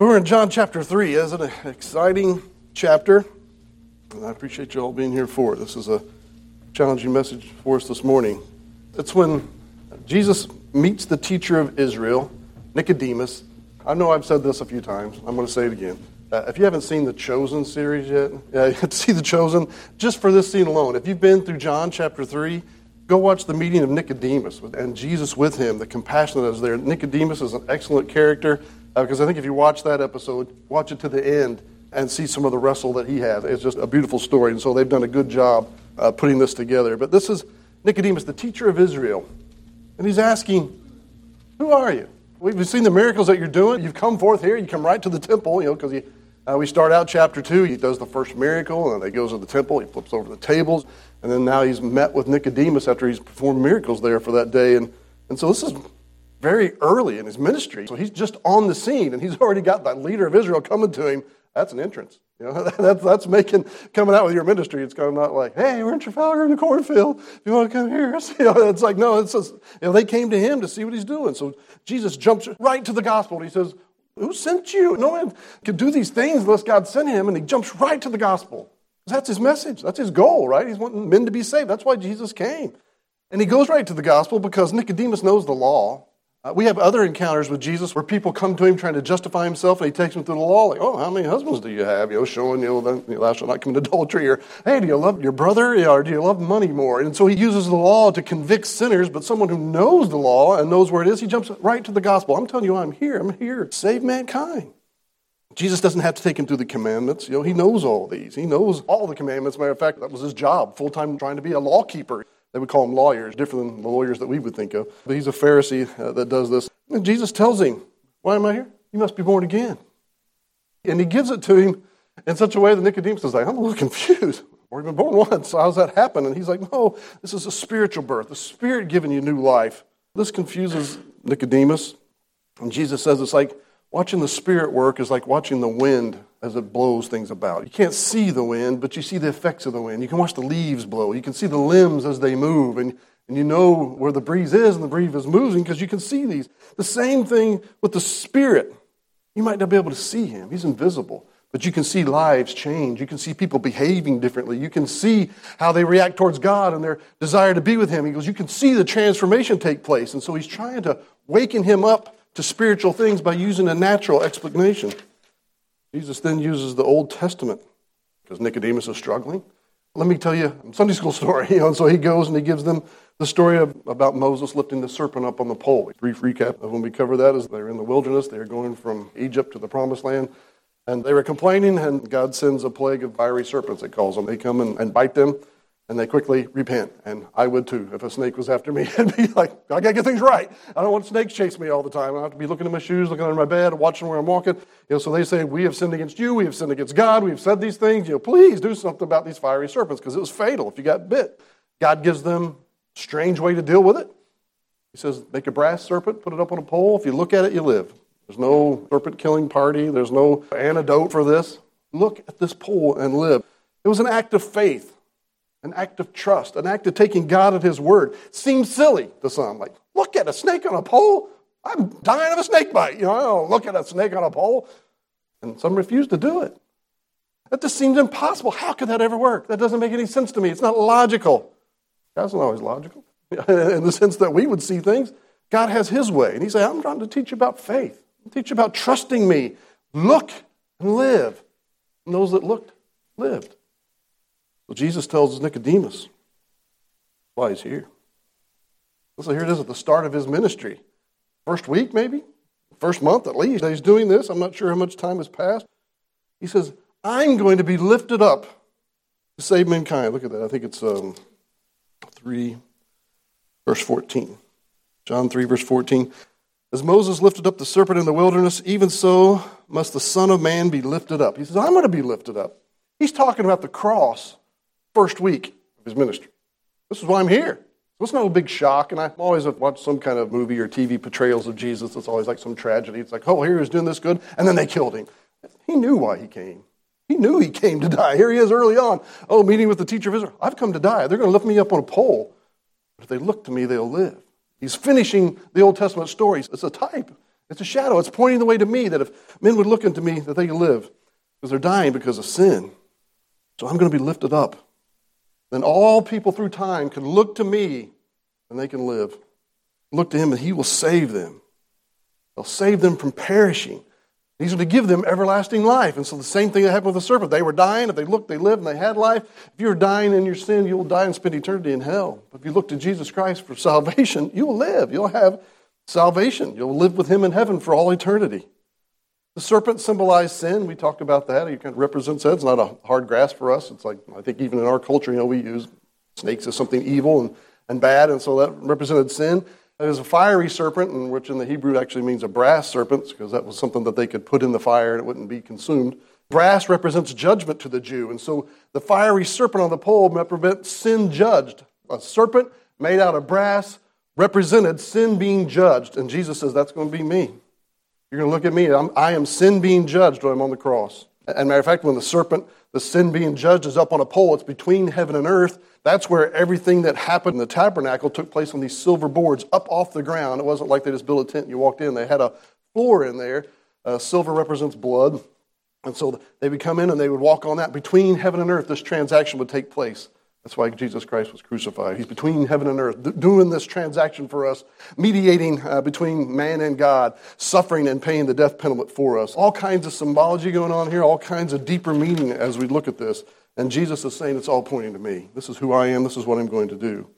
We're in John chapter 3. Isn't it an exciting chapter? And I appreciate you all being here for it. This is a challenging message for us this morning. It's when Jesus meets the teacher of Israel, Nicodemus. I know I've said this a few times. I'm going to say it again. Uh, if you haven't seen the Chosen series yet, uh, you see the Chosen just for this scene alone. If you've been through John chapter 3, go watch the meeting of Nicodemus and Jesus with him, the compassion that is there. Nicodemus is an excellent character because uh, I think if you watch that episode, watch it to the end and see some of the wrestle that he has. It's just a beautiful story. And so they've done a good job uh, putting this together. But this is Nicodemus, the teacher of Israel. And he's asking, Who are you? We've seen the miracles that you're doing. You've come forth here. You come right to the temple, you know, because uh, we start out chapter 2. He does the first miracle, and then he goes to the temple. He flips over the tables. And then now he's met with Nicodemus after he's performed miracles there for that day. And, and so this is very early in his ministry. So he's just on the scene, and he's already got the leader of Israel coming to him. That's an entrance. You know, that's, that's making coming out with your ministry. It's kind of not like, hey, we're in Trafalgar in the cornfield. If you want to come here, you know, it's like no. It's just, you know, they came to him to see what he's doing. So Jesus jumps right to the gospel. He says, "Who sent you? No one can do these things unless God sent him." And he jumps right to the gospel. That's his message. That's his goal, right? He's wanting men to be saved. That's why Jesus came. And he goes right to the gospel because Nicodemus knows the law. Uh, we have other encounters with Jesus where people come to him trying to justify himself, and he takes them through the law, like, "Oh, how many husbands do you have?" You know, showing you know, thou shalt not commit adultery, or "Hey, do you love your brother, or do you love money more?" And so he uses the law to convict sinners. But someone who knows the law and knows where it is, he jumps right to the gospel. I'm telling you, I'm here. I'm here save mankind. Jesus doesn't have to take him through the commandments. You know, he knows all these. He knows all the commandments. Matter of fact, that was his job, full time trying to be a law keeper. They would call them lawyers, different than the lawyers that we would think of. But he's a Pharisee uh, that does this. And Jesus tells him, Why am I here? You must be born again. And he gives it to him in such a way that Nicodemus is like, I'm a little confused. We've been born once. So how's that happen? And he's like, No, this is a spiritual birth, the Spirit giving you new life. This confuses Nicodemus. And Jesus says it's like watching the Spirit work is like watching the wind as it blows things about. You can't see the wind, but you see the effects of the wind. You can watch the leaves blow. You can see the limbs as they move, and, and you know where the breeze is and the breeze is moving because you can see these. The same thing with the Spirit. You might not be able to see Him, He's invisible. But you can see lives change. You can see people behaving differently. You can see how they react towards God and their desire to be with Him. He goes, You can see the transformation take place. And so He's trying to waken him up to spiritual things by using a natural explanation. Jesus then uses the Old Testament because Nicodemus is struggling. Let me tell you a Sunday school story. You know, so he goes and he gives them the story of, about Moses lifting the serpent up on the pole. A Brief recap of when we cover that is they're in the wilderness. They're going from Egypt to the promised land. And they were complaining, and God sends a plague of fiery serpents, it calls them. They come and, and bite them and they quickly repent. And I would too. If a snake was after me, I'd be like, I gotta get things right. I don't want snakes chase me all the time. I have to be looking at my shoes, looking under my bed, watching where I'm walking. You know, so they say, We have sinned against you, we have sinned against God, we have said these things. You know, please do something about these fiery serpents, because it was fatal if you got bit. God gives them a strange way to deal with it. He says, Make a brass serpent, put it up on a pole. If you look at it, you live. There's no serpent killing party, there's no antidote for this. Look at this pole and live. It was an act of faith an act of trust, an act of taking God at His word. Seems silly to some. Like, look at a snake on a pole. I'm dying of a snake bite. You know, I don't look at a snake on a pole. And some refuse to do it. That just seems impossible. How could that ever work? That doesn't make any sense to me. It's not logical. God's not always logical in the sense that we would see things. God has His way. And He said, I'm trying to teach you about faith, teach you about trusting me. Look and live. And those that looked lived. So Jesus tells Nicodemus why he's here. So here it is at the start of his ministry. First week, maybe? First month at least. He's doing this. I'm not sure how much time has passed. He says, I'm going to be lifted up to save mankind. Look at that. I think it's um, 3, verse 14. John 3, verse 14. As Moses lifted up the serpent in the wilderness, even so must the Son of Man be lifted up. He says, I'm going to be lifted up. He's talking about the cross first week of his ministry. This is why I'm here. So it's no big shock, and I always watch some kind of movie or TV portrayals of Jesus. It's always like some tragedy. It's like, oh, here he was doing this good, and then they killed him. He knew why he came. He knew he came to die. Here he is early on. Oh, meeting with the teacher of Israel. I've come to die. They're going to lift me up on a pole. But if they look to me, they'll live. He's finishing the Old Testament stories. It's a type. It's a shadow. It's pointing the way to me that if men would look into me, that they can live. Because they're dying because of sin. So I'm going to be lifted up. Then all people through time can look to me and they can live. Look to him and he will save them. He'll save them from perishing. He's going to give them everlasting life. And so the same thing that happened with the serpent. They were dying. If they looked, they lived and they had life. If you're dying in your sin, you'll die and spend eternity in hell. But if you look to Jesus Christ for salvation, you will live. You'll have salvation. You'll live with him in heaven for all eternity. The serpent symbolized sin. We talked about that. It represents that. It's not a hard grasp for us. It's like, I think even in our culture, you know, we use snakes as something evil and, and bad, and so that represented sin. There's a fiery serpent, and which in the Hebrew actually means a brass serpent, because that was something that they could put in the fire and it wouldn't be consumed. Brass represents judgment to the Jew, and so the fiery serpent on the pole represents sin judged. A serpent made out of brass represented sin being judged, and Jesus says, That's going to be me. You're going to look at me. I'm, I am sin being judged when I'm on the cross. And matter of fact, when the serpent, the sin being judged, is up on a pole, it's between heaven and earth. That's where everything that happened in the tabernacle took place on these silver boards up off the ground. It wasn't like they just built a tent and you walked in. They had a floor in there. Uh, silver represents blood. And so they would come in and they would walk on that. Between heaven and earth, this transaction would take place. That's why Jesus Christ was crucified. He's between heaven and earth, doing this transaction for us, mediating uh, between man and God, suffering and paying the death penalty for us. All kinds of symbology going on here, all kinds of deeper meaning as we look at this. And Jesus is saying it's all pointing to me. This is who I am, this is what I'm going to do.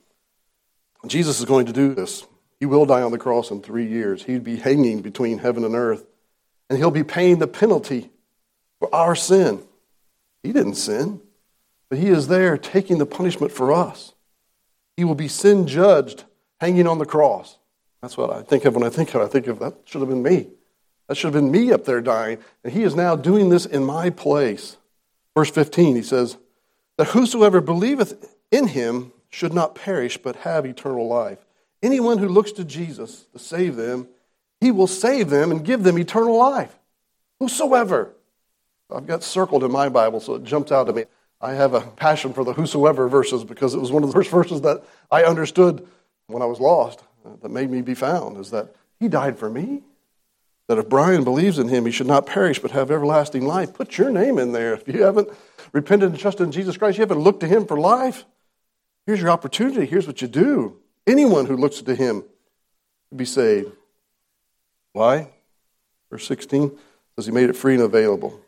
Jesus is going to do this. He will die on the cross in three years. He'd be hanging between heaven and earth, and he'll be paying the penalty for our sin. He didn't sin. But he is there taking the punishment for us. He will be sin judged hanging on the cross. That's what I think of when I think of it. I think of that should have been me. That should have been me up there dying. And he is now doing this in my place. Verse 15, he says, That whosoever believeth in him should not perish, but have eternal life. Anyone who looks to Jesus to save them, he will save them and give them eternal life. Whosoever. I've got circled in my Bible, so it jumps out to me. I have a passion for the whosoever verses because it was one of the first verses that I understood when I was lost that made me be found is that he died for me. That if Brian believes in him, he should not perish but have everlasting life. Put your name in there. If you haven't repented and trusted in Jesus Christ, you haven't looked to him for life. Here's your opportunity. Here's what you do. Anyone who looks to him will be saved. Why? Verse 16 says he made it free and available.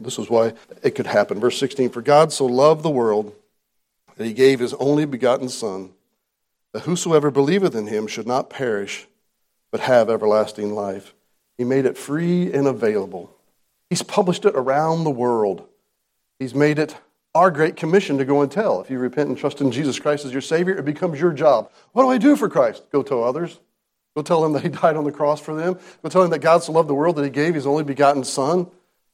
This is why it could happen. Verse 16 For God so loved the world that he gave his only begotten Son, that whosoever believeth in him should not perish, but have everlasting life. He made it free and available. He's published it around the world. He's made it our great commission to go and tell. If you repent and trust in Jesus Christ as your Savior, it becomes your job. What do I do for Christ? Go tell others. Go tell them that He died on the cross for them. Go tell them that God so loved the world that He gave His only begotten Son.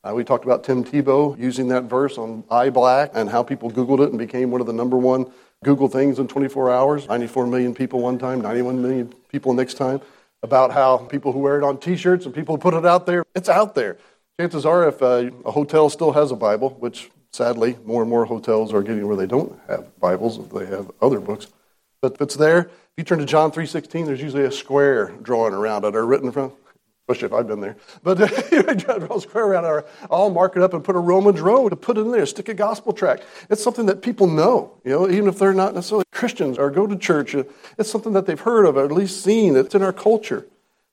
Uh, we talked about Tim Tebow using that verse on eye black and how people Googled it and became one of the number one Google things in 24 hours. 94 million people one time, 91 million people next time. About how people who wear it on t shirts and people put it out there, it's out there. Chances are, if uh, a hotel still has a Bible, which sadly more and more hotels are getting where they don't have Bibles, if they have other books, but if it's there, if you turn to John 3.16, there's usually a square drawn around it or written in front especially if I've been there. But uh, you I'll square around I'll mark it up and put a Romans road to put it in there, stick a gospel track. It's something that people know, you know, even if they're not necessarily Christians or go to church. Uh, it's something that they've heard of or at least seen. It's in our culture.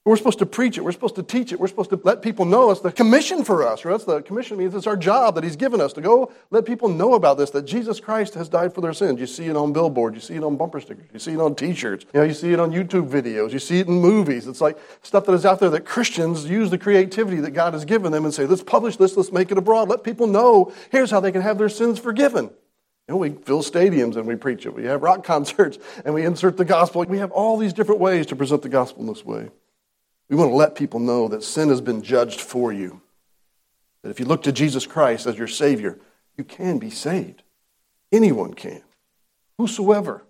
We're supposed to preach it. We're supposed to teach it. We're supposed to let people know it's the commission for us. Right? That's the commission means it's our job that He's given us to go let people know about this, that Jesus Christ has died for their sins. You see it on billboards. You see it on bumper stickers. You see it on T-shirts. You know, you see it on YouTube videos. You see it in movies. It's like stuff that is out there that Christians use the creativity that God has given them and say, let's publish this. Let's make it abroad. Let people know. Here's how they can have their sins forgiven. You know, we fill stadiums and we preach it. We have rock concerts and we insert the gospel. We have all these different ways to present the gospel in this way. We want to let people know that sin has been judged for you. That if you look to Jesus Christ as your Savior, you can be saved. Anyone can. Whosoever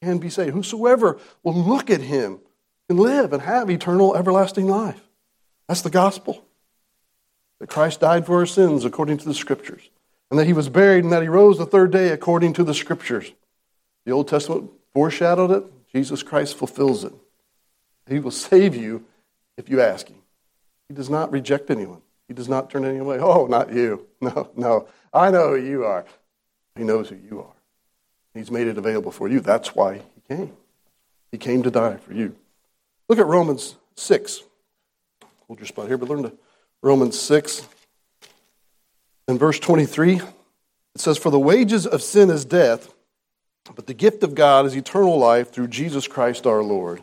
can be saved. Whosoever will look at Him can live and have eternal, everlasting life. That's the gospel. That Christ died for our sins according to the Scriptures, and that He was buried and that He rose the third day according to the Scriptures. The Old Testament foreshadowed it, Jesus Christ fulfills it. He will save you if you ask him. He does not reject anyone. He does not turn anyone away. Oh, not you. No, no. I know who you are. He knows who you are. He's made it available for you. That's why he came. He came to die for you. Look at Romans 6. Hold your spot here, but learn to Romans 6 and verse 23. It says, For the wages of sin is death, but the gift of God is eternal life through Jesus Christ our Lord.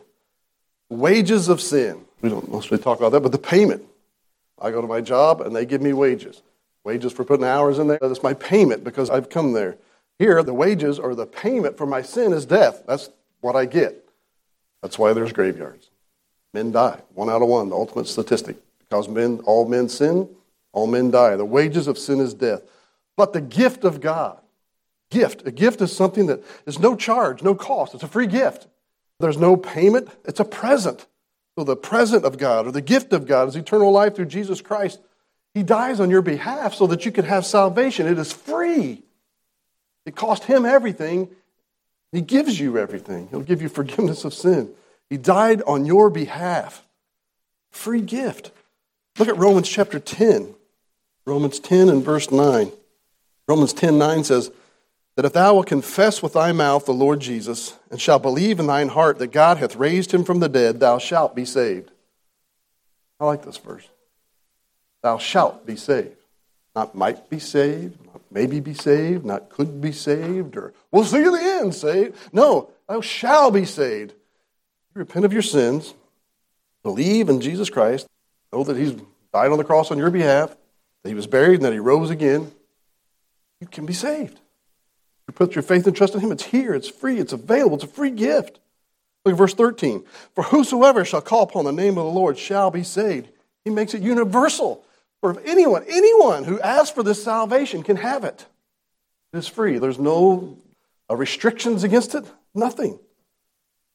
Wages of sin. We don't mostly talk about that, but the payment. I go to my job and they give me wages. Wages for putting hours in there. That's my payment because I've come there. Here, the wages or the payment for my sin is death. That's what I get. That's why there's graveyards. Men die. One out of one, the ultimate statistic. Because men, all men sin, all men die. The wages of sin is death. But the gift of God, gift, a gift is something that is no charge, no cost. It's a free gift. There's no payment, it's a present. So the present of God or the gift of God is eternal life through Jesus Christ. He dies on your behalf so that you can have salvation. It is free. It cost him everything. He gives you everything. He'll give you forgiveness of sin. He died on your behalf. Free gift. Look at Romans chapter 10. Romans 10 and verse 9. Romans 10 9 says, That if thou wilt confess with thy mouth the Lord Jesus, and shalt believe in thine heart that God hath raised him from the dead, thou shalt be saved. I like this verse. Thou shalt be saved. Not might be saved, not maybe be saved, not could be saved, or we'll see you the end saved. No, thou shalt be saved. You repent of your sins, believe in Jesus Christ, know that He's died on the cross on your behalf, that He was buried, and that He rose again. You can be saved. You put your faith and trust in Him. It's here, it's free, it's available, it's a free gift. Look at verse 13. For whosoever shall call upon the name of the Lord shall be saved. He makes it universal. For if anyone, anyone who asks for this salvation can have it. It is free. There's no uh, restrictions against it. Nothing.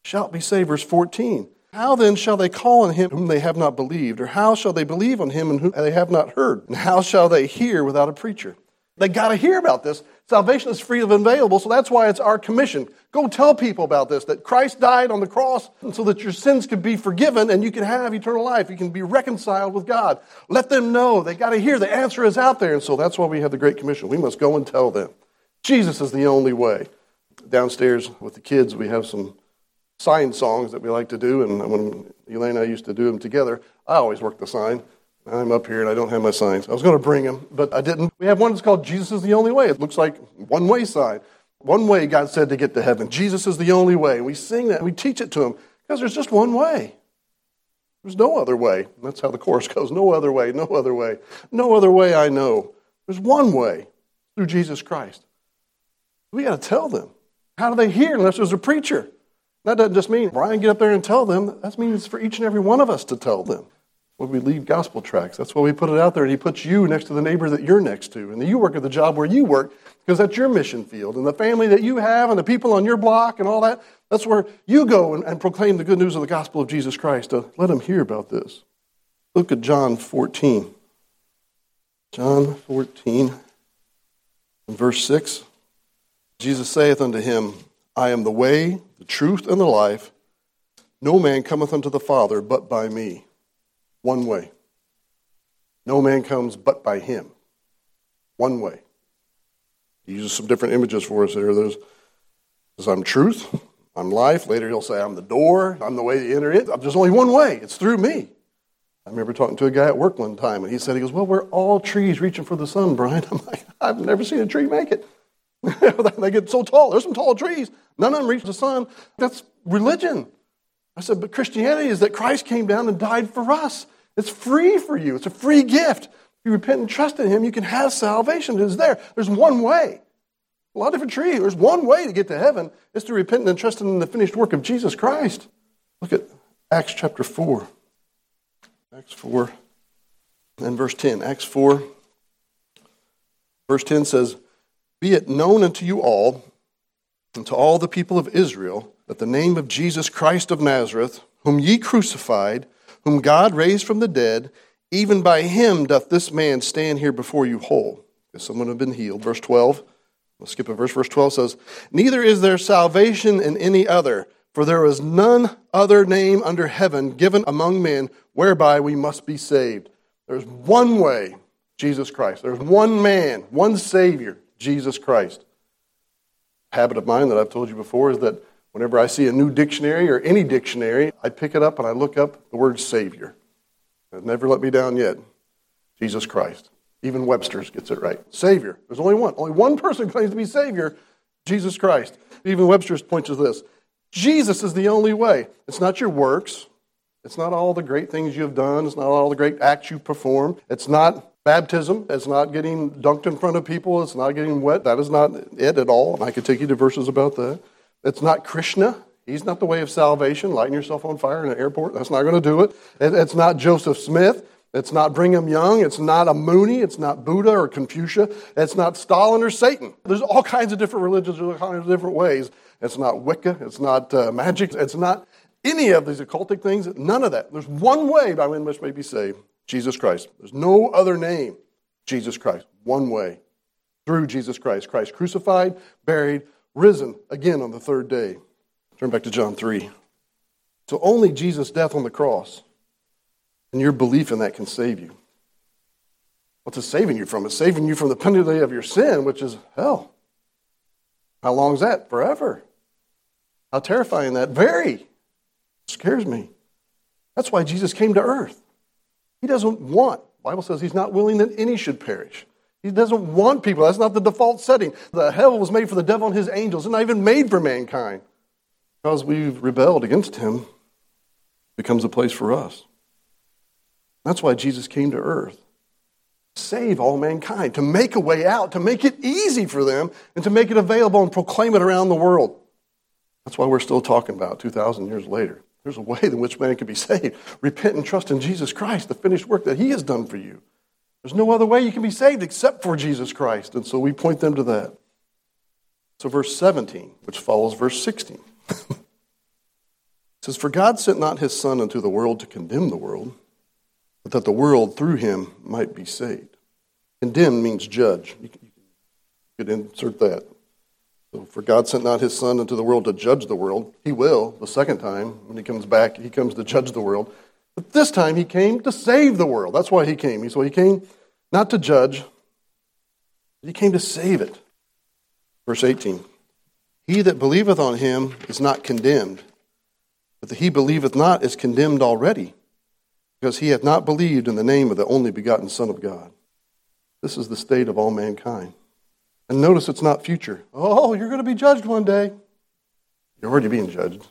Shall be saved. Verse 14. How then shall they call on him whom they have not believed? Or how shall they believe on him and whom they have not heard? And how shall they hear without a preacher? They got to hear about this. Salvation is free and available, so that's why it's our commission. Go tell people about this that Christ died on the cross so that your sins could be forgiven and you can have eternal life. You can be reconciled with God. Let them know. They got to hear the answer is out there. And so that's why we have the Great Commission. We must go and tell them. Jesus is the only way. Downstairs with the kids, we have some sign songs that we like to do. And when Elaine and I used to do them together, I always work the sign. I'm up here and I don't have my signs. I was going to bring them, but I didn't. We have one that's called Jesus is the only way. It looks like one way sign. One way God said to get to heaven. Jesus is the only way. We sing that we teach it to them because there's just one way. There's no other way. That's how the chorus goes. No other way, no other way. No other way I know. There's one way through Jesus Christ. We got to tell them. How do they hear unless there's a preacher? That doesn't just mean Brian get up there and tell them. That means for each and every one of us to tell them when we leave gospel tracks. That's why we put it out there, and He puts you next to the neighbor that you're next to, and you work at the job where you work because that's your mission field, and the family that you have, and the people on your block, and all that. That's where you go and, and proclaim the good news of the gospel of Jesus Christ to let them hear about this. Look at John 14. John 14, verse 6. Jesus saith unto him, I am the way, the truth, and the life. No man cometh unto the Father but by me one way. No man comes but by him. One way. He uses some different images for us there. There's, says, I'm truth, I'm life. Later he'll say, I'm the door, I'm the way to enter it. There's only one way, it's through me. I remember talking to a guy at work one time, and he said, he goes, well, we're all trees reaching for the sun, Brian. I'm like, I've never seen a tree make it. they get so tall. There's some tall trees. None of them reach the sun. That's religion. I said, but Christianity is that Christ came down and died for us. It's free for you, it's a free gift. If you repent and trust in Him, you can have salvation. It is there. There's one way. A lot of different trees. There's one way to get to heaven. It's to repent and trust in the finished work of Jesus Christ. Look at Acts chapter 4. Acts 4 and verse 10. Acts 4, verse 10 says, Be it known unto you all, and to all the people of Israel, that the name of Jesus Christ of Nazareth, whom ye crucified, whom God raised from the dead, even by him doth this man stand here before you whole. If someone have been healed. Verse 12. Let's skip a verse. Verse 12 says, Neither is there salvation in any other, For there is none other name under heaven given among men whereby we must be saved. There's one way, Jesus Christ. There's one man, one Savior, Jesus Christ. Habit of mine that I've told you before is that whenever I see a new dictionary or any dictionary, I pick it up and I look up the word Savior. It never let me down yet. Jesus Christ. Even Webster's gets it right. Savior. There's only one. Only one person claims to be Savior, Jesus Christ. Even Webster's points to this. Jesus is the only way. It's not your works. It's not all the great things you have done. It's not all the great acts you perform. It's not baptism. It's not getting dunked in front of people. It's not getting wet. That is not it at all. And I could take you to verses about that. It's not Krishna. He's not the way of salvation. Lighting yourself on fire in an airport. That's not going to do it. It's not Joseph Smith. It's not Brigham Young. It's not a Moonie. It's not Buddha or Confucius. It's not Stalin or Satan. There's all kinds of different religions. All kinds of different ways. It's not Wicca. It's not uh, magic. It's not any of these occultic things. None of that. There's one way by which we may be saved Jesus Christ. There's no other name. Jesus Christ. One way. Through Jesus Christ. Christ crucified, buried, risen again on the third day. Turn back to John 3. So only Jesus' death on the cross and your belief in that can save you. What's it saving you from? It's saving you from the penalty of your sin, which is hell. How long is that? Forever. How terrifying that. Very. It scares me. That's why Jesus came to earth. He doesn't want, Bible says he's not willing that any should perish. He doesn't want people. That's not the default setting. The hell was made for the devil and his angels, and not even made for mankind. Because we've rebelled against him, it becomes a place for us. That's why Jesus came to earth. Save all mankind, to make a way out, to make it easy for them, and to make it available and proclaim it around the world. That's why we're still talking about 2,000 years later. There's a way in which man can be saved. Repent and trust in Jesus Christ, the finished work that he has done for you. There's no other way you can be saved except for Jesus Christ. And so we point them to that. So, verse 17, which follows verse 16, says, For God sent not his Son into the world to condemn the world, but that the world through him might be saved. Condemn means judge. You could insert that. So, for God sent not his Son into the world to judge the world. He will the second time when he comes back. He comes to judge the world. But this time he came to save the world. That's why he came. So he came not to judge, he came to save it. Verse 18 He that believeth on him is not condemned, but he believeth not is condemned already, because he hath not believed in the name of the only begotten Son of God. This is the state of all mankind. And notice it's not future. Oh, you're going to be judged one day. You're already being judged.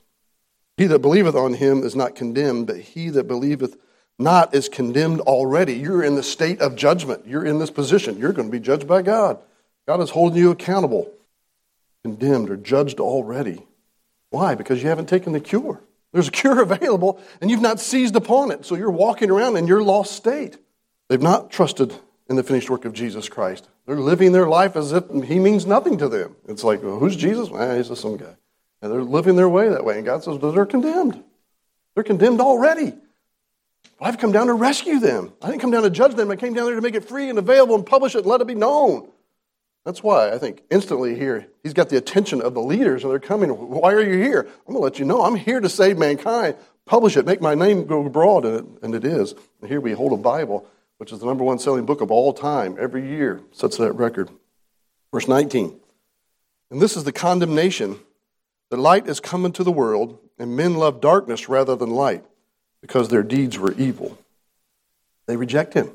He that believeth on him is not condemned, but he that believeth not is condemned already. You're in the state of judgment. You're in this position. You're going to be judged by God. God is holding you accountable. Condemned or judged already. Why? Because you haven't taken the cure. There's a cure available and you've not seized upon it. So you're walking around in your lost state. They've not trusted in the finished work of Jesus Christ. They're living their life as if he means nothing to them. It's like, well, who's Jesus? Eh, he's just some guy. And they're living their way that way. And God says, they're condemned. They're condemned already. I've come down to rescue them. I didn't come down to judge them. I came down there to make it free and available and publish it and let it be known. That's why I think instantly here, he's got the attention of the leaders and they're coming. Why are you here? I'm going to let you know. I'm here to save mankind. Publish it. Make my name go abroad. And it, and it is. And here we hold a Bible, which is the number one selling book of all time. Every year sets that record. Verse 19. And this is the condemnation the light is come into the world, and men love darkness rather than light, because their deeds were evil. They reject him.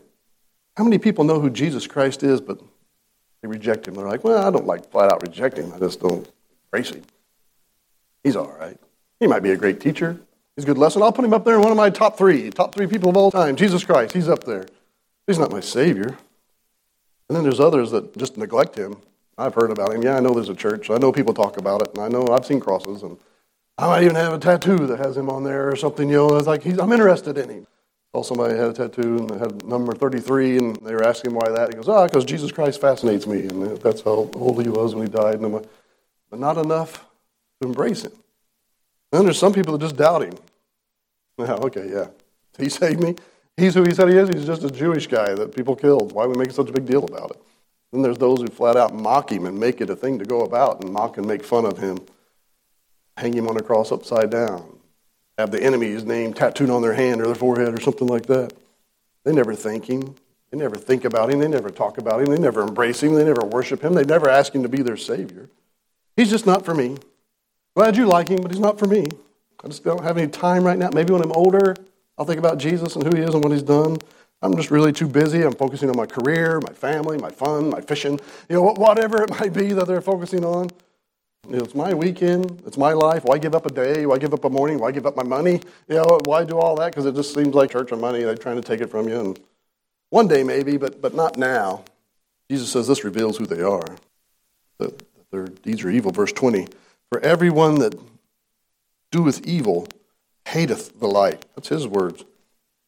How many people know who Jesus Christ is, but they reject him? They're like, well, I don't like flat out reject him. I just don't embrace him. He's all right. He might be a great teacher. He's a good lesson. I'll put him up there in one of my top three, top three people of all time. Jesus Christ, he's up there. He's not my Savior. And then there's others that just neglect him I've heard about him. Yeah, I know there's a church. I know people talk about it, and I know I've seen crosses, and I might even have a tattoo that has him on there or something. You know, it's like I'm interested in him. Saw somebody had a tattoo and had number 33, and they were asking why that. He goes, "Ah, because Jesus Christ fascinates me, and that's how old he was when he died." And I'm like, but not enough to embrace him. And then there's some people that just doubt him. Yeah, okay, yeah, he saved me. He's who he said he is. He's just a Jewish guy that people killed. Why are we making such a big deal about it? Then there's those who flat out mock him and make it a thing to go about and mock and make fun of him. hang him on a cross upside down, have the enemy's name tattooed on their hand or their forehead or something like that. They never thank him. They never think about him. They never talk about him. They never embrace him. They never worship him. They never ask him to be their Savior. He's just not for me. Glad you like him, but he's not for me. I just don't have any time right now. Maybe when I'm older, I'll think about Jesus and who he is and what he's done. I'm just really too busy. I'm focusing on my career, my family, my fun, my fishing, you know, whatever it might be that they're focusing on. You know, it's my weekend. It's my life. Why give up a day? Why give up a morning? Why give up my money? You know, why do all that? Because it just seems like church and money. They're trying to take it from you. And one day maybe, but, but not now. Jesus says this reveals who they are. That their deeds are evil. Verse 20. For everyone that doeth evil hateth the light. That's his words.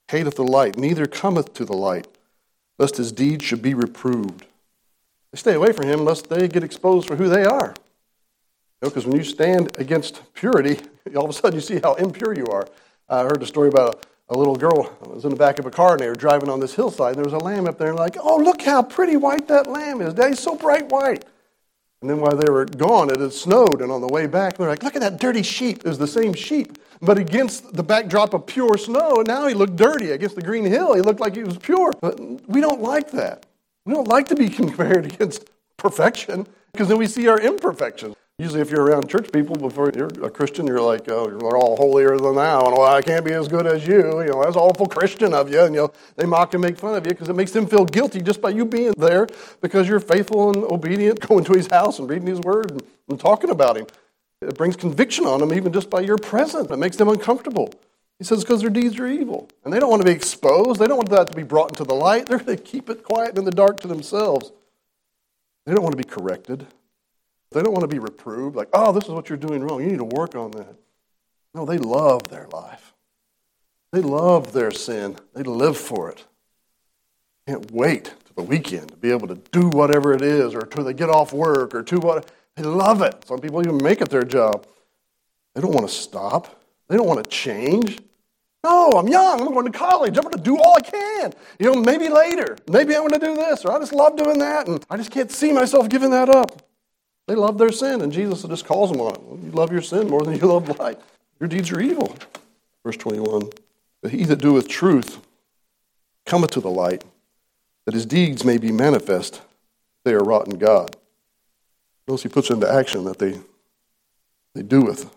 Hateth the light, neither cometh to the light, lest his deeds should be reproved. They stay away from him lest they get exposed for who they are. Because when you stand against purity, all of a sudden you see how impure you are. I heard a story about a, a little girl was in the back of a car and they were driving on this hillside and there was a lamb up there and like, oh, look how pretty white that lamb is. Daddy's so bright white. And then while they were gone, it had snowed, and on the way back, they're like, look at that dirty sheep. It was the same sheep, but against the backdrop of pure snow, and now he looked dirty. Against the green hill, he looked like he was pure. But we don't like that. We don't like to be compared against perfection, because then we see our imperfections. Usually, if you're around church people before you're a Christian, you're like, oh, you're all holier than thou, and well, I can't be as good as you. You know, that's awful Christian of you. And you know, they mock and make fun of you because it makes them feel guilty just by you being there because you're faithful and obedient, going to his house and reading his word and, and talking about him. It brings conviction on them even just by your presence. It makes them uncomfortable. He says because their deeds are evil. And they don't want to be exposed. They don't want that to be brought into the light. They're going to keep it quiet in the dark to themselves. They don't want to be corrected. They don't want to be reproved, like, oh, this is what you're doing wrong. You need to work on that. No, they love their life. They love their sin. They live for it. Can't wait to the weekend to be able to do whatever it is, or till they get off work, or to what. They love it. Some people even make it their job. They don't want to stop. They don't want to change. No, I'm young. I'm going to college. I'm going to do all I can. You know, maybe later. Maybe I'm going to do this, or I just love doing that, and I just can't see myself giving that up. They love their sin, and Jesus just calls them on it. you love your sin more than you love light. Your deeds are evil. Verse 21 But he that doeth truth cometh to the light, that his deeds may be manifest, they are wrought in God. Notice he puts into action that they, they doeth,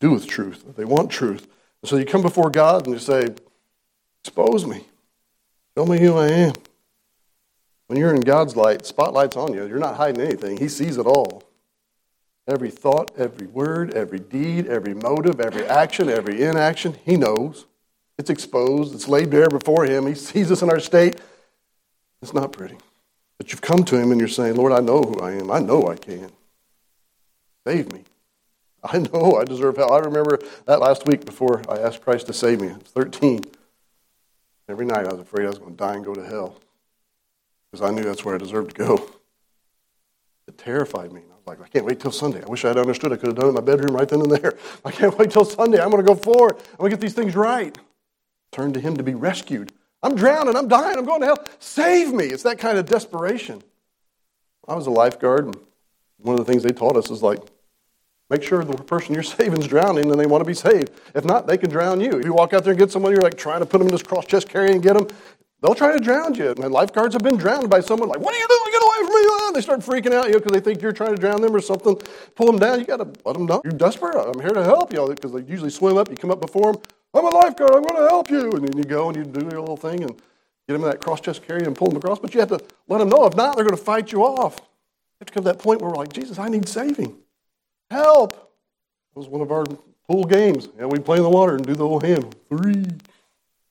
doeth truth, they want truth. And so you come before God and you say, Expose me. Show me who I am. When you're in God's light, spotlight's on you. You're not hiding anything. He sees it all. Every thought, every word, every deed, every motive, every action, every inaction, He knows. It's exposed, it's laid bare before Him. He sees us in our state. It's not pretty. But you've come to Him and you're saying, Lord, I know who I am. I know I can. Save me. I know I deserve hell. I remember that last week before I asked Christ to save me. I was 13. Every night I was afraid I was going to die and go to hell because I knew that's where I deserved to go. It terrified me. I was like, I can't wait till Sunday. I wish I had understood. I could have done it in my bedroom right then and there. I can't wait till Sunday. I'm going to go forward. I'm going to get these things right. Turn to Him to be rescued. I'm drowning. I'm dying. I'm going to hell. Save me. It's that kind of desperation. I was a lifeguard, and one of the things they taught us is like, make sure the person you're saving is drowning and they want to be saved. If not, they can drown you. If you walk out there and get someone, you're like trying to put them in this cross chest carry and get them, They'll try to drown you. And lifeguards have been drowned by someone like, What are you doing? Get away from me. Ah, they start freaking out you because they think you're trying to drown them or something. Pull them down. You got to let them know. You're desperate. I'm here to help you because they usually swim up. You come up before them. I'm a lifeguard. I'm going to help you. And then you go and you do your little thing and get them in that cross chest carry and pull them across. But you have to let them know. If not, they're going to fight you off. You have to come to that point where we're like, Jesus, I need saving. Help. That was one of our pool games. And we play in the water and do the whole hand. Three,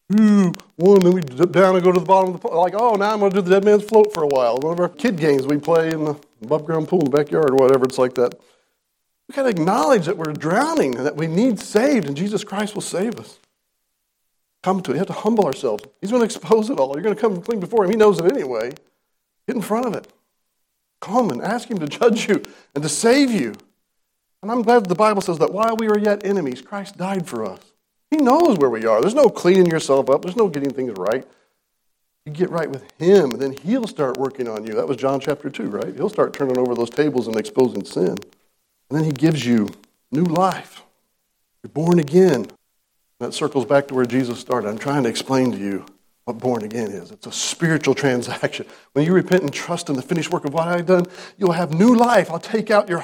One, then we dip down and go to the bottom of the pool. Like, oh, now I'm going to do the dead man's float for a while. One of our kid games we play in the above ground pool in the backyard or whatever. It's like that. We've got to acknowledge that we're drowning and that we need saved, and Jesus Christ will save us. Come to it. You have to humble ourselves. He's going to expose it all. You're going to come clean before Him. He knows it anyway. Get in front of it. Come and ask Him to judge you and to save you. And I'm glad the Bible says that while we were yet enemies, Christ died for us. He knows where we are. There's no cleaning yourself up, there's no getting things right. You get right with Him, then He'll start working on you. That was John chapter 2, right? He'll start turning over those tables and exposing sin. And then He gives you new life. You're born again. That circles back to where Jesus started. I'm trying to explain to you what born again is. It's a spiritual transaction. When you repent and trust in the finished work of what I've done, you'll have new life. I'll take out your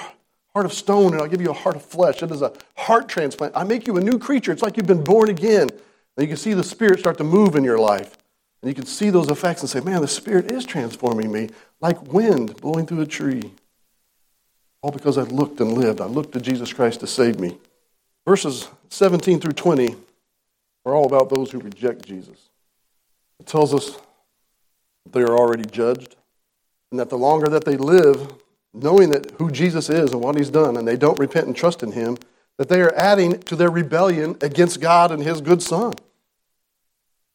heart of stone and I'll give you a heart of flesh. It is a heart transplant. I make you a new creature. It's like you've been born again. And you can see the Spirit start to move in your life. And you can see those effects and say, man, the Spirit is transforming me like wind blowing through a tree. All because I looked and lived. I looked to Jesus Christ to save me. Verses 17 through 20 are all about those who reject Jesus. It tells us they are already judged, and that the longer that they live, knowing that who Jesus is and what he's done, and they don't repent and trust in him, that they are adding to their rebellion against God and his good son.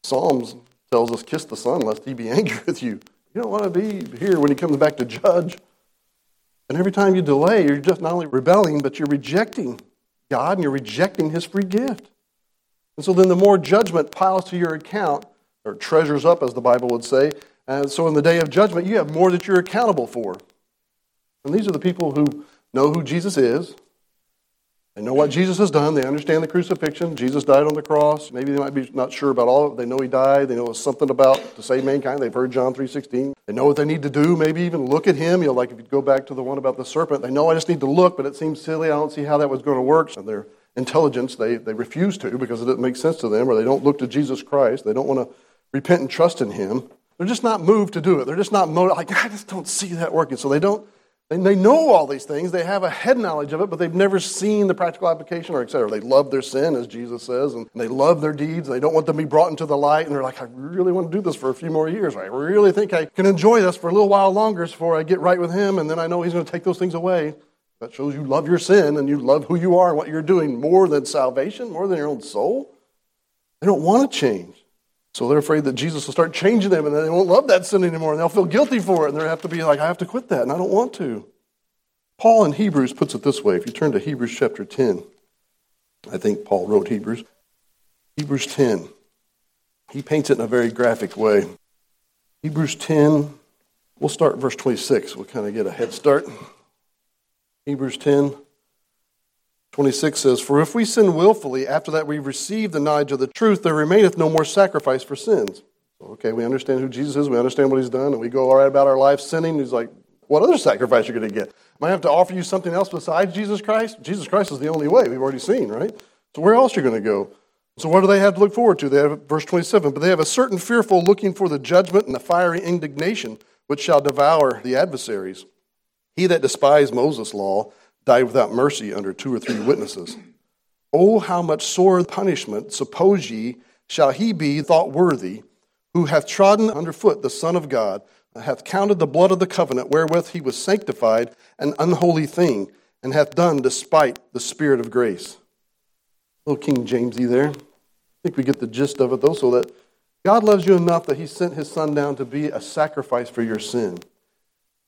Psalms tells us, kiss the son lest he be angry with you. You don't want to be here when he comes back to judge. And every time you delay, you're just not only rebelling, but you're rejecting God and you're rejecting his free gift. And so then the more judgment piles to your account, or treasures up, as the Bible would say, and so in the day of judgment, you have more that you're accountable for. And these are the people who know who Jesus is. They know what Jesus has done. They understand the crucifixion. Jesus died on the cross. Maybe they might be not sure about all of it. They know he died. They know something about to save mankind. They've heard John 3.16. They know what they need to do. Maybe even look at him. You know, like if you go back to the one about the serpent, they know I just need to look, but it seems silly. I don't see how that was going to work. So their intelligence, they, they refuse to because it doesn't make sense to them, or they don't look to Jesus Christ. They don't want to repent and trust in him. They're just not moved to do it. They're just not motivated. Like, I just don't see that working. So they don't they know all these things. They have a head knowledge of it, but they've never seen the practical application or et cetera. They love their sin, as Jesus says, and they love their deeds. They don't want them to be brought into the light, and they're like, I really want to do this for a few more years. I really think I can enjoy this for a little while longer before I get right with Him, and then I know He's going to take those things away. That shows you love your sin and you love who you are and what you're doing more than salvation, more than your own soul. They don't want to change. So they're afraid that Jesus will start changing them and they won't love that sin anymore and they'll feel guilty for it and they'll have to be like, I have to quit that and I don't want to. Paul in Hebrews puts it this way. If you turn to Hebrews chapter 10, I think Paul wrote Hebrews. Hebrews 10, he paints it in a very graphic way. Hebrews 10, we'll start verse 26. We'll kind of get a head start. Hebrews 10, 26 says, For if we sin willfully, after that we receive the knowledge of the truth, there remaineth no more sacrifice for sins. Okay, we understand who Jesus is, we understand what he's done, and we go all right about our life sinning. He's like, What other sacrifice are you going to get? Am I have to offer you something else besides Jesus Christ? Jesus Christ is the only way. We've already seen, right? So where else are you going to go? So what do they have to look forward to? They have verse 27, but they have a certain fearful looking for the judgment and the fiery indignation which shall devour the adversaries. He that despised Moses' law died without mercy under two or three witnesses. Oh, how much sore punishment, suppose ye, shall he be thought worthy, who hath trodden under foot the Son of God, hath counted the blood of the covenant wherewith he was sanctified an unholy thing, and hath done despite the Spirit of grace. Little King Jamesy there. I think we get the gist of it, though, so that God loves you enough that he sent his Son down to be a sacrifice for your sin.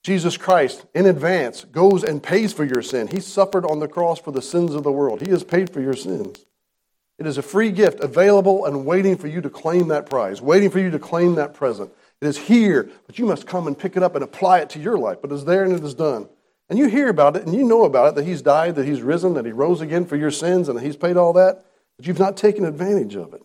Jesus Christ, in advance, goes and pays for your sin. He suffered on the cross for the sins of the world. He has paid for your sins. It is a free gift available and waiting for you to claim that prize, waiting for you to claim that present. It is here, but you must come and pick it up and apply it to your life. But it's there and it is done. And you hear about it and you know about it that He's died, that He's risen, that He rose again for your sins, and that He's paid all that, but you've not taken advantage of it.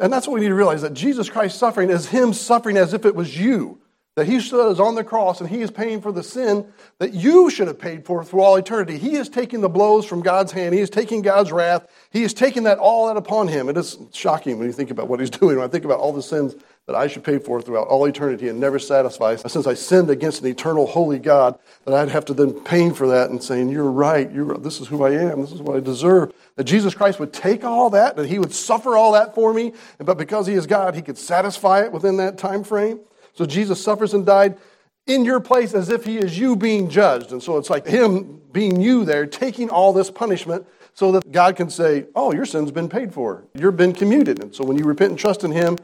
And that's what we need to realize that Jesus Christ's suffering is Him suffering as if it was you that he stood is on the cross and he is paying for the sin that you should have paid for through all eternity. He is taking the blows from God's hand. He is taking God's wrath. He is taking that all out upon him. It is shocking when you think about what he's doing. When I think about all the sins that I should pay for throughout all eternity and never satisfy. Since I sinned against an eternal, holy God, that I'd have to then pay for that and saying, You're right. You're, this is who I am. This is what I deserve. That Jesus Christ would take all that, that he would suffer all that for me, but because he is God, he could satisfy it within that time frame. So Jesus suffers and died in your place as if he is you being judged. And so it's like him being you there, taking all this punishment so that God can say, Oh, your sin's been paid for. You've been commuted. And so when you repent and trust in him,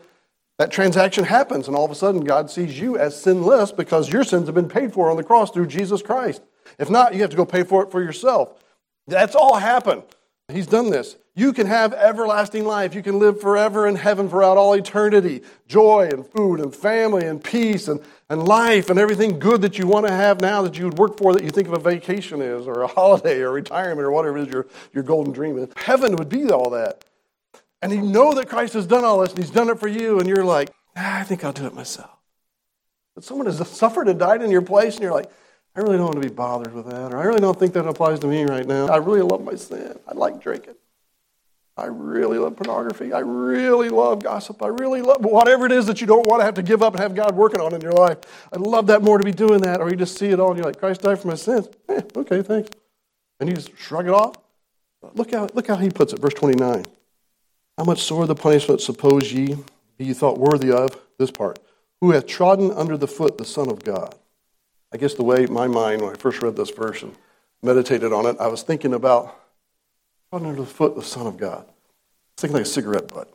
that transaction happens. And all of a sudden, God sees you as sinless because your sins have been paid for on the cross through Jesus Christ. If not, you have to go pay for it for yourself. That's all happened. He's done this. You can have everlasting life. You can live forever in heaven throughout all eternity. Joy and food and family and peace and, and life and everything good that you want to have now that you would work for that you think of a vacation is or a holiday or retirement or whatever it is your, your golden dream is. Heaven would be all that. And you know that Christ has done all this and he's done it for you and you're like, ah, I think I'll do it myself. But someone has suffered and died in your place and you're like, I really don't want to be bothered with that or I really don't think that applies to me right now. I really love my sin. I like drinking. I really love pornography. I really love gossip. I really love whatever it is that you don't want to have to give up and have God working on in your life. I'd love that more to be doing that. Or you just see it all and you're like, Christ died for my sins. Eh, okay, thanks. And you just shrug it off. Look how, look how he puts it, verse 29. How much sore the punishment suppose ye be thought worthy of? This part. Who hath trodden under the foot the Son of God. I guess the way my mind, when I first read this verse and meditated on it, I was thinking about under the foot of the Son of God. It's thinking like a cigarette butt.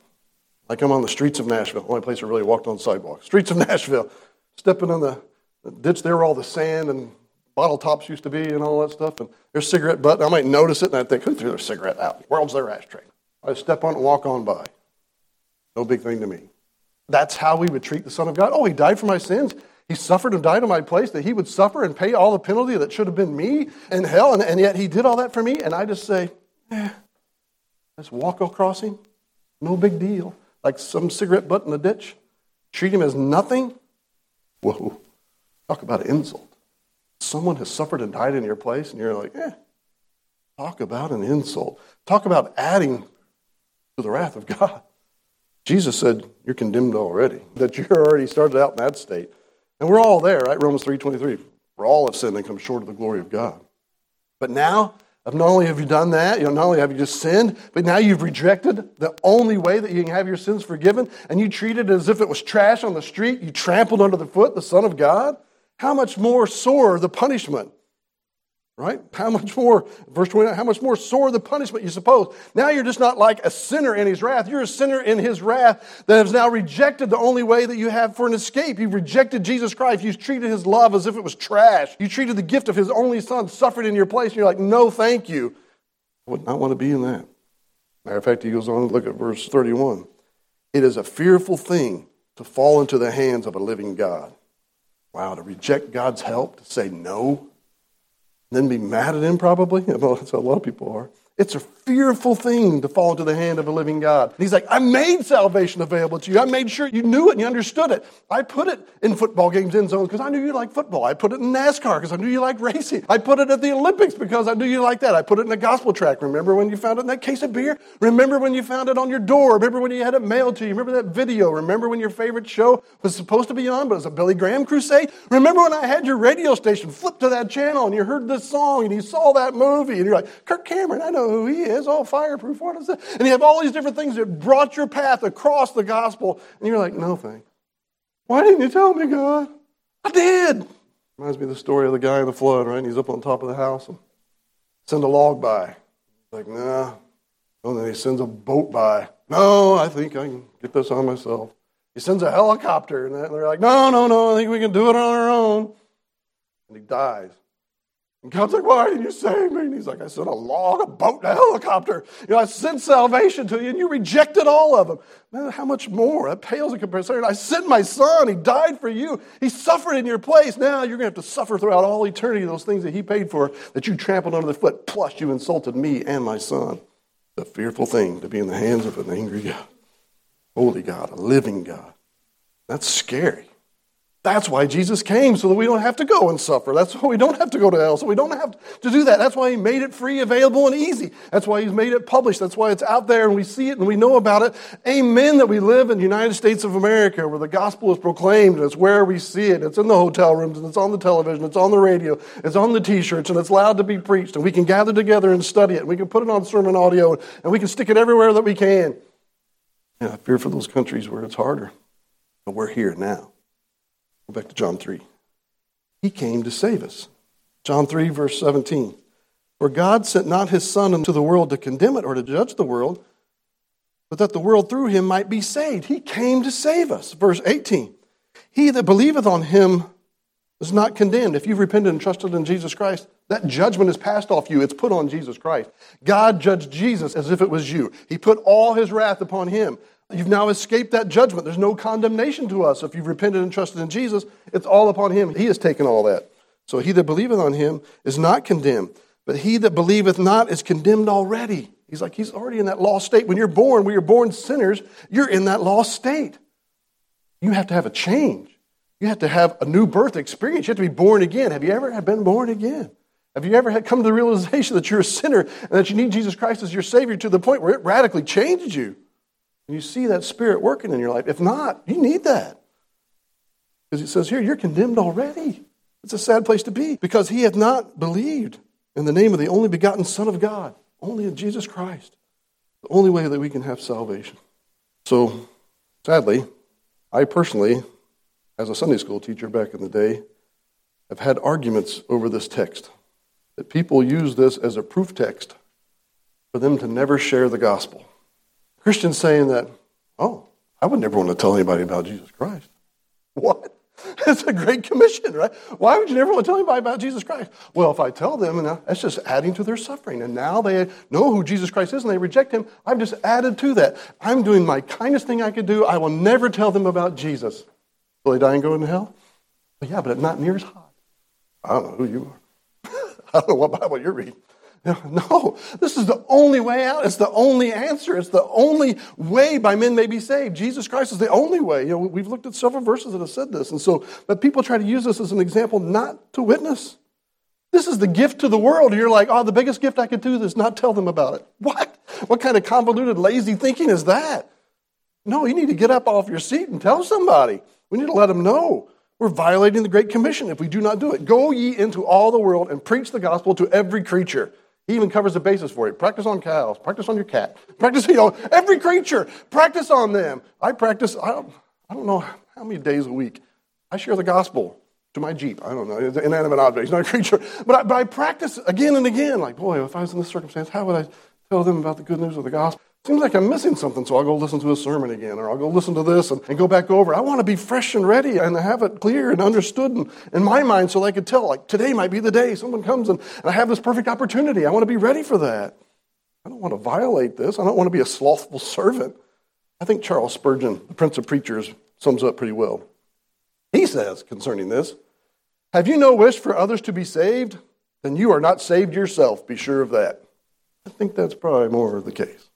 Like I'm on the streets of Nashville, only place I really walked on sidewalks. Streets of Nashville, stepping on the, the ditch there where all the sand and bottle tops used to be and all that stuff. And there's cigarette butt. I might notice it and I think, who threw their cigarette out? World's their ashtray. I step on it and walk on by. No big thing to me. That's how we would treat the Son of God. Oh, he died for my sins. He suffered and died in my place that he would suffer and pay all the penalty that should have been me in hell. And, and yet he did all that for me. And I just say, eh, let's walk across him. No big deal. Like some cigarette butt in the ditch. Treat him as nothing. Whoa. Talk about an insult. Someone has suffered and died in your place, and you're like, eh. Talk about an insult. Talk about adding to the wrath of God. Jesus said, You're condemned already, that you're already started out in that state. And we're all there, right? Romans 3.23. We're all have sinned and come short of the glory of God. But now of not only have you done that, you know, not only have you just sinned, but now you've rejected the only way that you can have your sins forgiven, and you treat it as if it was trash on the street. You trampled under the foot the Son of God. How much more sore the punishment Right? How much more, verse 29, how much more sore the punishment you suppose? Now you're just not like a sinner in his wrath. You're a sinner in his wrath that has now rejected the only way that you have for an escape. You've rejected Jesus Christ. You've treated his love as if it was trash. You treated the gift of his only son, suffered in your place, and you're like, no, thank you. I would not want to be in that. Matter of fact, he goes on look at verse 31. It is a fearful thing to fall into the hands of a living God. Wow, to reject God's help, to say no then be mad at him, probably. That's how a lot of people are. It's a fearful thing to fall into the hand of a living God. And he's like, I made salvation available to you. I made sure you knew it and you understood it. I put it in football games end zones because I knew you liked football. I put it in NASCAR because I knew you liked racing. I put it at the Olympics because I knew you liked that. I put it in the gospel tract. Remember when you found it in that case of beer? Remember when you found it on your door? Remember when you had it mailed to you? Remember that video? Remember when your favorite show was supposed to be on, but it was a Billy Graham crusade? Remember when I had your radio station flip to that channel and you heard this song and you saw that movie and you're like, Kirk Cameron, I know who he is. Oh, fireproof. What is that? And you have all these different things that brought your path across the gospel. And you're like, no thanks. Why didn't you tell me, God? I did. Reminds me of the story of the guy in the flood, right? He's up on top of the house and send a log by. Like, nah. And then he sends a boat by. No, I think I can get this on myself. He sends a helicopter, and they're like, no, no, no, I think we can do it on our own. And he dies. And God's like, why didn't you save me? And he's like, I sent a log, a boat, and a helicopter. You know, I sent salvation to you, and you rejected all of them. Man, how much more? That pales in comparison. I sent my son. He died for you. He suffered in your place. Now you're going to have to suffer throughout all eternity those things that he paid for that you trampled under the foot. Plus, you insulted me and my son. The fearful thing to be in the hands of an angry God, holy God, a living God. That's scary. That's why Jesus came, so that we don't have to go and suffer. That's why we don't have to go to hell, so we don't have to do that. That's why He made it free, available, and easy. That's why He's made it published. That's why it's out there and we see it and we know about it. Amen that we live in the United States of America where the gospel is proclaimed and it's where we see it. It's in the hotel rooms and it's on the television, it's on the radio, it's on the t shirts, and it's allowed to be preached. And we can gather together and study it. And we can put it on SermonAudio and we can stick it everywhere that we can. Yeah, I fear for those countries where it's harder, but we're here now. Go back to John 3. He came to save us. John 3, verse 17. For God sent not his Son into the world to condemn it or to judge the world, but that the world through him might be saved. He came to save us. Verse 18. He that believeth on him is not condemned. If you've repented and trusted in Jesus Christ, That judgment is passed off you. It's put on Jesus Christ. God judged Jesus as if it was you. He put all his wrath upon him. You've now escaped that judgment. There's no condemnation to us. If you've repented and trusted in Jesus, it's all upon him. He has taken all that. So he that believeth on him is not condemned, but he that believeth not is condemned already. He's like, he's already in that lost state. When you're born, we are born sinners, you're in that lost state. You have to have a change. You have to have a new birth experience. You have to be born again. Have you ever been born again? Have you ever come to the realization that you're a sinner and that you need Jesus Christ as your Savior to the point where it radically changes you? And you see that Spirit working in your life. If not, you need that. Because it says here, you're condemned already. It's a sad place to be because he hath not believed in the name of the only begotten Son of God, only in Jesus Christ. The only way that we can have salvation. So, sadly, I personally, as a Sunday school teacher back in the day, have had arguments over this text that people use this as a proof text for them to never share the gospel. Christians saying that, oh, I would never want to tell anybody about Jesus Christ. What? It's a great commission, right? Why would you never want to tell anybody about Jesus Christ? Well, if I tell them, that's just adding to their suffering. And now they know who Jesus Christ is and they reject him. I've just added to that. I'm doing my kindest thing I could do. I will never tell them about Jesus. Will they die and go into hell? Well, yeah, but not near as hot. I don't know who you are. I don't know what Bible you're reading. No, this is the only way out. It's the only answer. It's the only way by men may be saved. Jesus Christ is the only way. You know, we've looked at several verses that have said this. And so, but people try to use this as an example not to witness. This is the gift to the world. You're like, oh, the biggest gift I could do is not tell them about it. What? What kind of convoluted, lazy thinking is that? No, you need to get up off your seat and tell somebody. We need to let them know. We're violating the Great Commission if we do not do it. Go ye into all the world and preach the gospel to every creature. He even covers the basis for it. Practice on cows. Practice on your cat. Practice, you know, every creature. Practice on them. I practice, I don't, I don't know how many days a week. I share the gospel to my Jeep. I don't know. It's an inanimate object. It's not a creature. But I, but I practice again and again. Like, boy, if I was in this circumstance, how would I tell them about the good news of the gospel? Seems like I'm missing something, so I'll go listen to a sermon again, or I'll go listen to this and, and go back over. I want to be fresh and ready and have it clear and understood in, in my mind so I could tell, like, today might be the day someone comes and, and I have this perfect opportunity. I want to be ready for that. I don't want to violate this. I don't want to be a slothful servant. I think Charles Spurgeon, the Prince of Preachers, sums up pretty well. He says concerning this Have you no wish for others to be saved? Then you are not saved yourself. Be sure of that. I think that's probably more the case.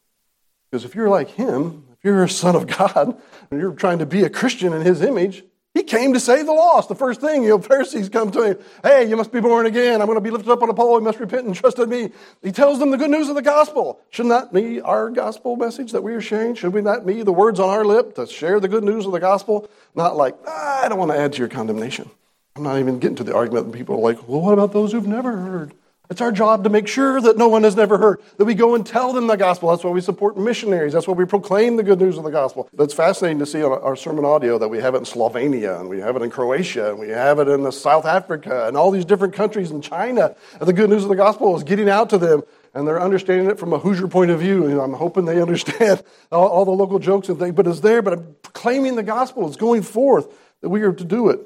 Because if you're like him, if you're a son of God, and you're trying to be a Christian in his image, he came to save the lost. The first thing, you know, Pharisees come to him, hey, you must be born again. I'm going to be lifted up on a pole. You must repent and trust in me. He tells them the good news of the gospel. Shouldn't that be our gospel message that we are sharing? Should we not be the words on our lip to share the good news of the gospel? Not like, ah, I don't want to add to your condemnation. I'm not even getting to the argument that people are like, well, what about those who've never heard? It's our job to make sure that no one has never heard, that we go and tell them the gospel. That's why we support missionaries. That's why we proclaim the good news of the gospel. It's fascinating to see on our SermonAudio that we have it in Slovenia, and we have it in Croatia, and we have it in South Africa, and all these different countries in China. The good news of the gospel is getting out to them, and they're understanding it from a Hoosier point of view. And I'm hoping they understand all, all the local jokes and things, but it's there. But I'm proclaiming the gospel. It's going forth that we are to do it.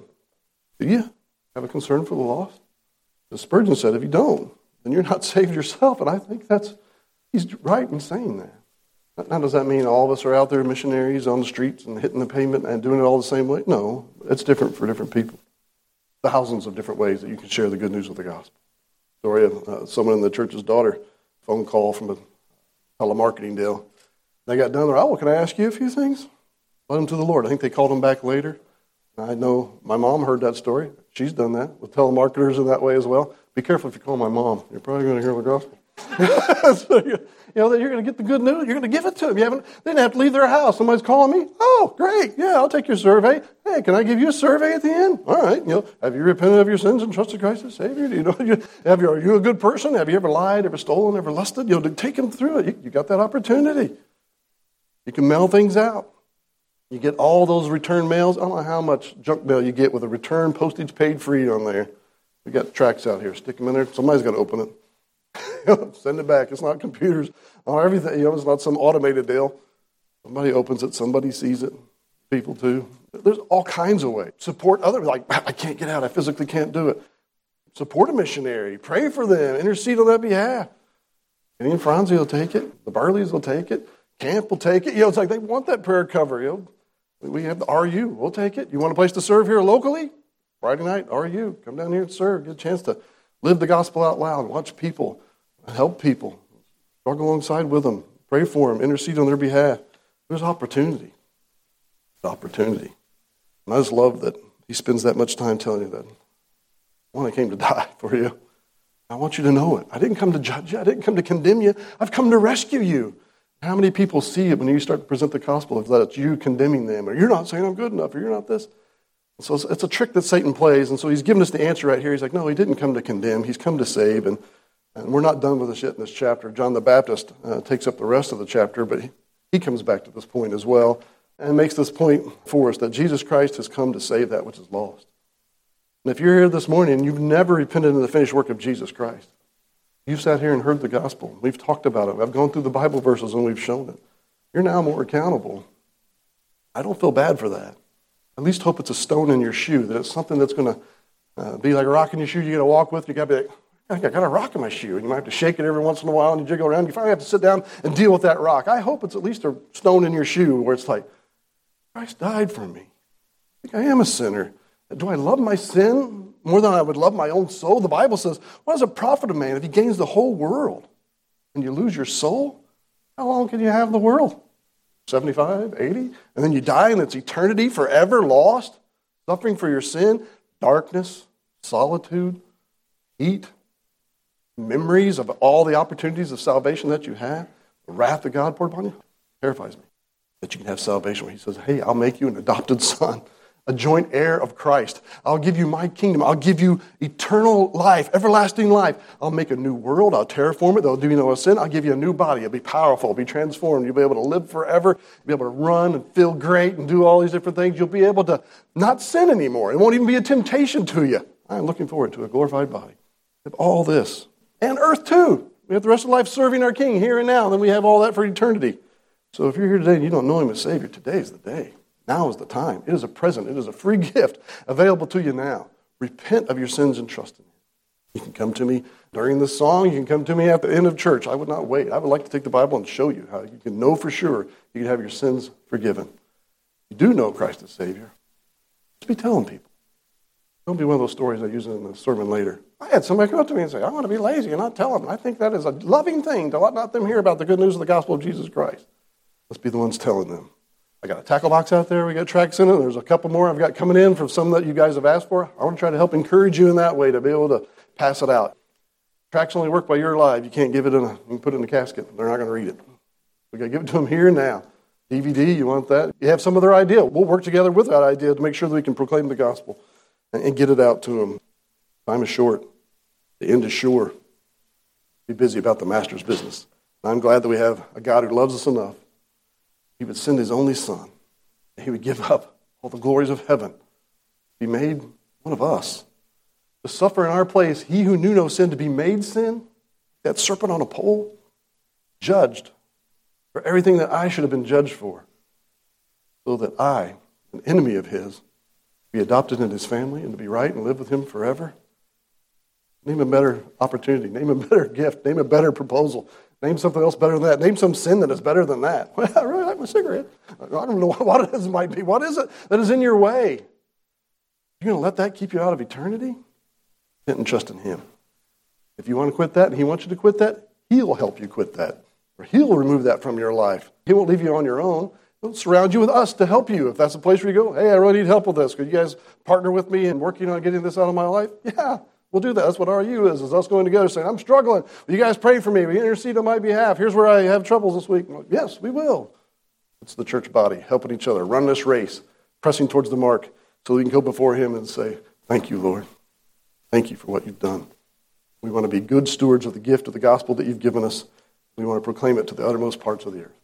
Do you have a concern for the lost? As Spurgeon said, if you don't, then you're not saved yourself. And I think that's, he's right in saying that. Now, does that mean all of us are out there missionaries on the streets and hitting the pavement and doing it all the same way? No, it's different for different people. Thousands of different ways that you can share the good news of the gospel. Story of uh, someone in the church's daughter, phone call from a telemarketing deal. They got done. They're, oh, well, can I ask you a few things? Led them to the Lord. I think they called them back later. I know my mom heard that story. She's done that with telemarketers in that way as well. Be careful if you call my mom. You're probably going to hear the gospel. so you, know, that you're going to get the good news. You're going to give it to them. You haven't, they didn't have to leave their house. Somebody's calling me. Oh, great. Yeah, I'll take your survey. Hey, can I give you a survey at the end? All right. You know, have you repented of your sins and trusted Christ as Savior? Do you know, you, have you, are you a good person? Have you ever lied, ever stolen, ever lusted? You know, take them through it. You, you got that opportunity. You can mail things out. You get all those return mails. I don't know how much junk mail you get with a return postage paid free on there. We got tracts out here. Stick them in there. Somebody's got to open it. Send it back. It's not computers or everything. You know, it's not some automated deal. Somebody opens it. Somebody sees it. People too. There's all kinds of ways. Support others. Like I can't get out. I physically can't do it. Support a missionary. Pray for them. Intercede on their behalf. Any Franzi will take it. The Barleys will take it. Camp will take it. You know, it's like they want that prayer cover. You know, we have the RU. We'll take it. You want a place to serve here locally? Friday night, are you? Come down here and serve. Get a chance to live the gospel out loud. Watch people. Help people. Walk alongside with them. Pray for them. Intercede on their behalf. There's opportunity. There's opportunity. And I just love that he spends that much time telling you that. One, I came to die for you. I want you to know it. I didn't come to judge you. I didn't come to condemn you. I've come to rescue you. How many people see it when you start to present the gospel of that it's you condemning them, or you're not saying I'm good enough, or you're not this? So it's, it's a trick that Satan plays, and so he's giving us the answer right here. He's like, no, he didn't come to condemn. He's come to save, and, and we're not done with this yet in this chapter. John the Baptist uh, takes up the rest of the chapter, but he, he comes back to this point as well and makes this point for us that Jesus Christ has come to save that which is lost. And if you're here this morning and you've never repented of the finished work of Jesus Christ, you've sat here and heard the gospel. We've talked about it. I've gone through the Bible verses and we've shown it. You're now more accountable. I don't feel bad for that. At least hope it's a stone in your shoe, that it's something that's going to uh, be like a rock in your shoe you got to walk with. You got to be like, I got a rock in my shoe. And you might have to shake it every once in a while and you jiggle around. You finally have to sit down and deal with that rock. I hope it's at least a stone in your shoe where it's like, Christ died for me. I think I am a sinner. Do I love my sin more than I would love my own soul? The Bible says, What does it profit a man if he gains the whole world and you lose your soul? How long can you have the world? 75, 80? And then you die and it's eternity forever lost, suffering for your sin, darkness, solitude, heat, memories of all the opportunities of salvation that you have, the wrath of God poured upon you. Terrifies me that you can have salvation where He says, Hey, I'll make you an adopted son a joint heir of Christ. I'll give you my kingdom. I'll give you eternal life, everlasting life. I'll make a new world. I'll terraform it. There'll do you no sin. I'll give you a new body. You'll be powerful. You'll be transformed. You'll be able to live forever. You'll be able to run and feel great and do all these different things. You'll be able to not sin anymore. It won't even be a temptation to you. I'm looking forward to a glorified body. All this. And earth too. We have the rest of life serving our King here and now. Then we have all that for eternity. So if you're here today and you don't know Him as Savior, today is the day. Now is the time. It is a present. It is a free gift available to you now. Repent of your sins and trust in Him. You can come to me during the song. You can come to me at the end of church. I would not wait. I would like to take the Bible and show you how you can know for sure you can have your sins forgiven. You do know Christ as Savior. Just be telling people. Don't be one of those stories I use in the sermon later. I had somebody come up to me and say, I want to be lazy and not tell them. I think that is a loving thing to let them hear about the good news of the gospel of Jesus Christ. Let's be the ones telling them. I got a tackle box out there. We got tracts in it. There's a couple more I've got coming in from some that you guys have asked for. I want to try to help encourage you in that way to be able to pass it out. Tracts only work while you're alive. You can't give it in a, you can put it in a casket. They're not going to read it. We got to give it to them here and now. DVD, you want that? You have some other idea. We'll work together with that idea to make sure that we can proclaim the gospel and, get it out to them. Time is short. The end is sure. Be busy about the master's business. And I'm glad that we have a God who loves us enough he would send his only son. He would give up all the glories of heaven, be made one of us, to suffer in our place, he who knew no sin to be made sin, that serpent on a pole, judged for everything that I should have been judged for, so that I, an enemy of his, be adopted into his family and to be right and live with him forever. Name a better opportunity, name a better gift, name a better proposal Name something else better than that. Name some sin that is better than that. My cigarette. I don't know what it is might be. What is it that is in your way? You're going to let that keep you out of eternity? Didn't trust in Him. If you want to quit that and He wants you to quit that, He'll help you quit that. Or He'll remove that from your life. He won't leave you on your own. He'll surround you with us to help you. If that's the place where you go, hey, I really need help with this. Could you guys partner with me in working on getting this out of my life? Yeah, We'll do that. That's what RU is, is us going together saying, I'm struggling. Will you guys pray for me? You intercede on my behalf? Here's where I have troubles this week. Like, yes, we will. It's the church body helping each other, run this race, pressing towards the mark so we can go before Him and say, Thank you, Lord. Thank you for what you've done. We want to be good stewards of the gift of the gospel that you've given us. We want to proclaim it to the uttermost parts of the earth.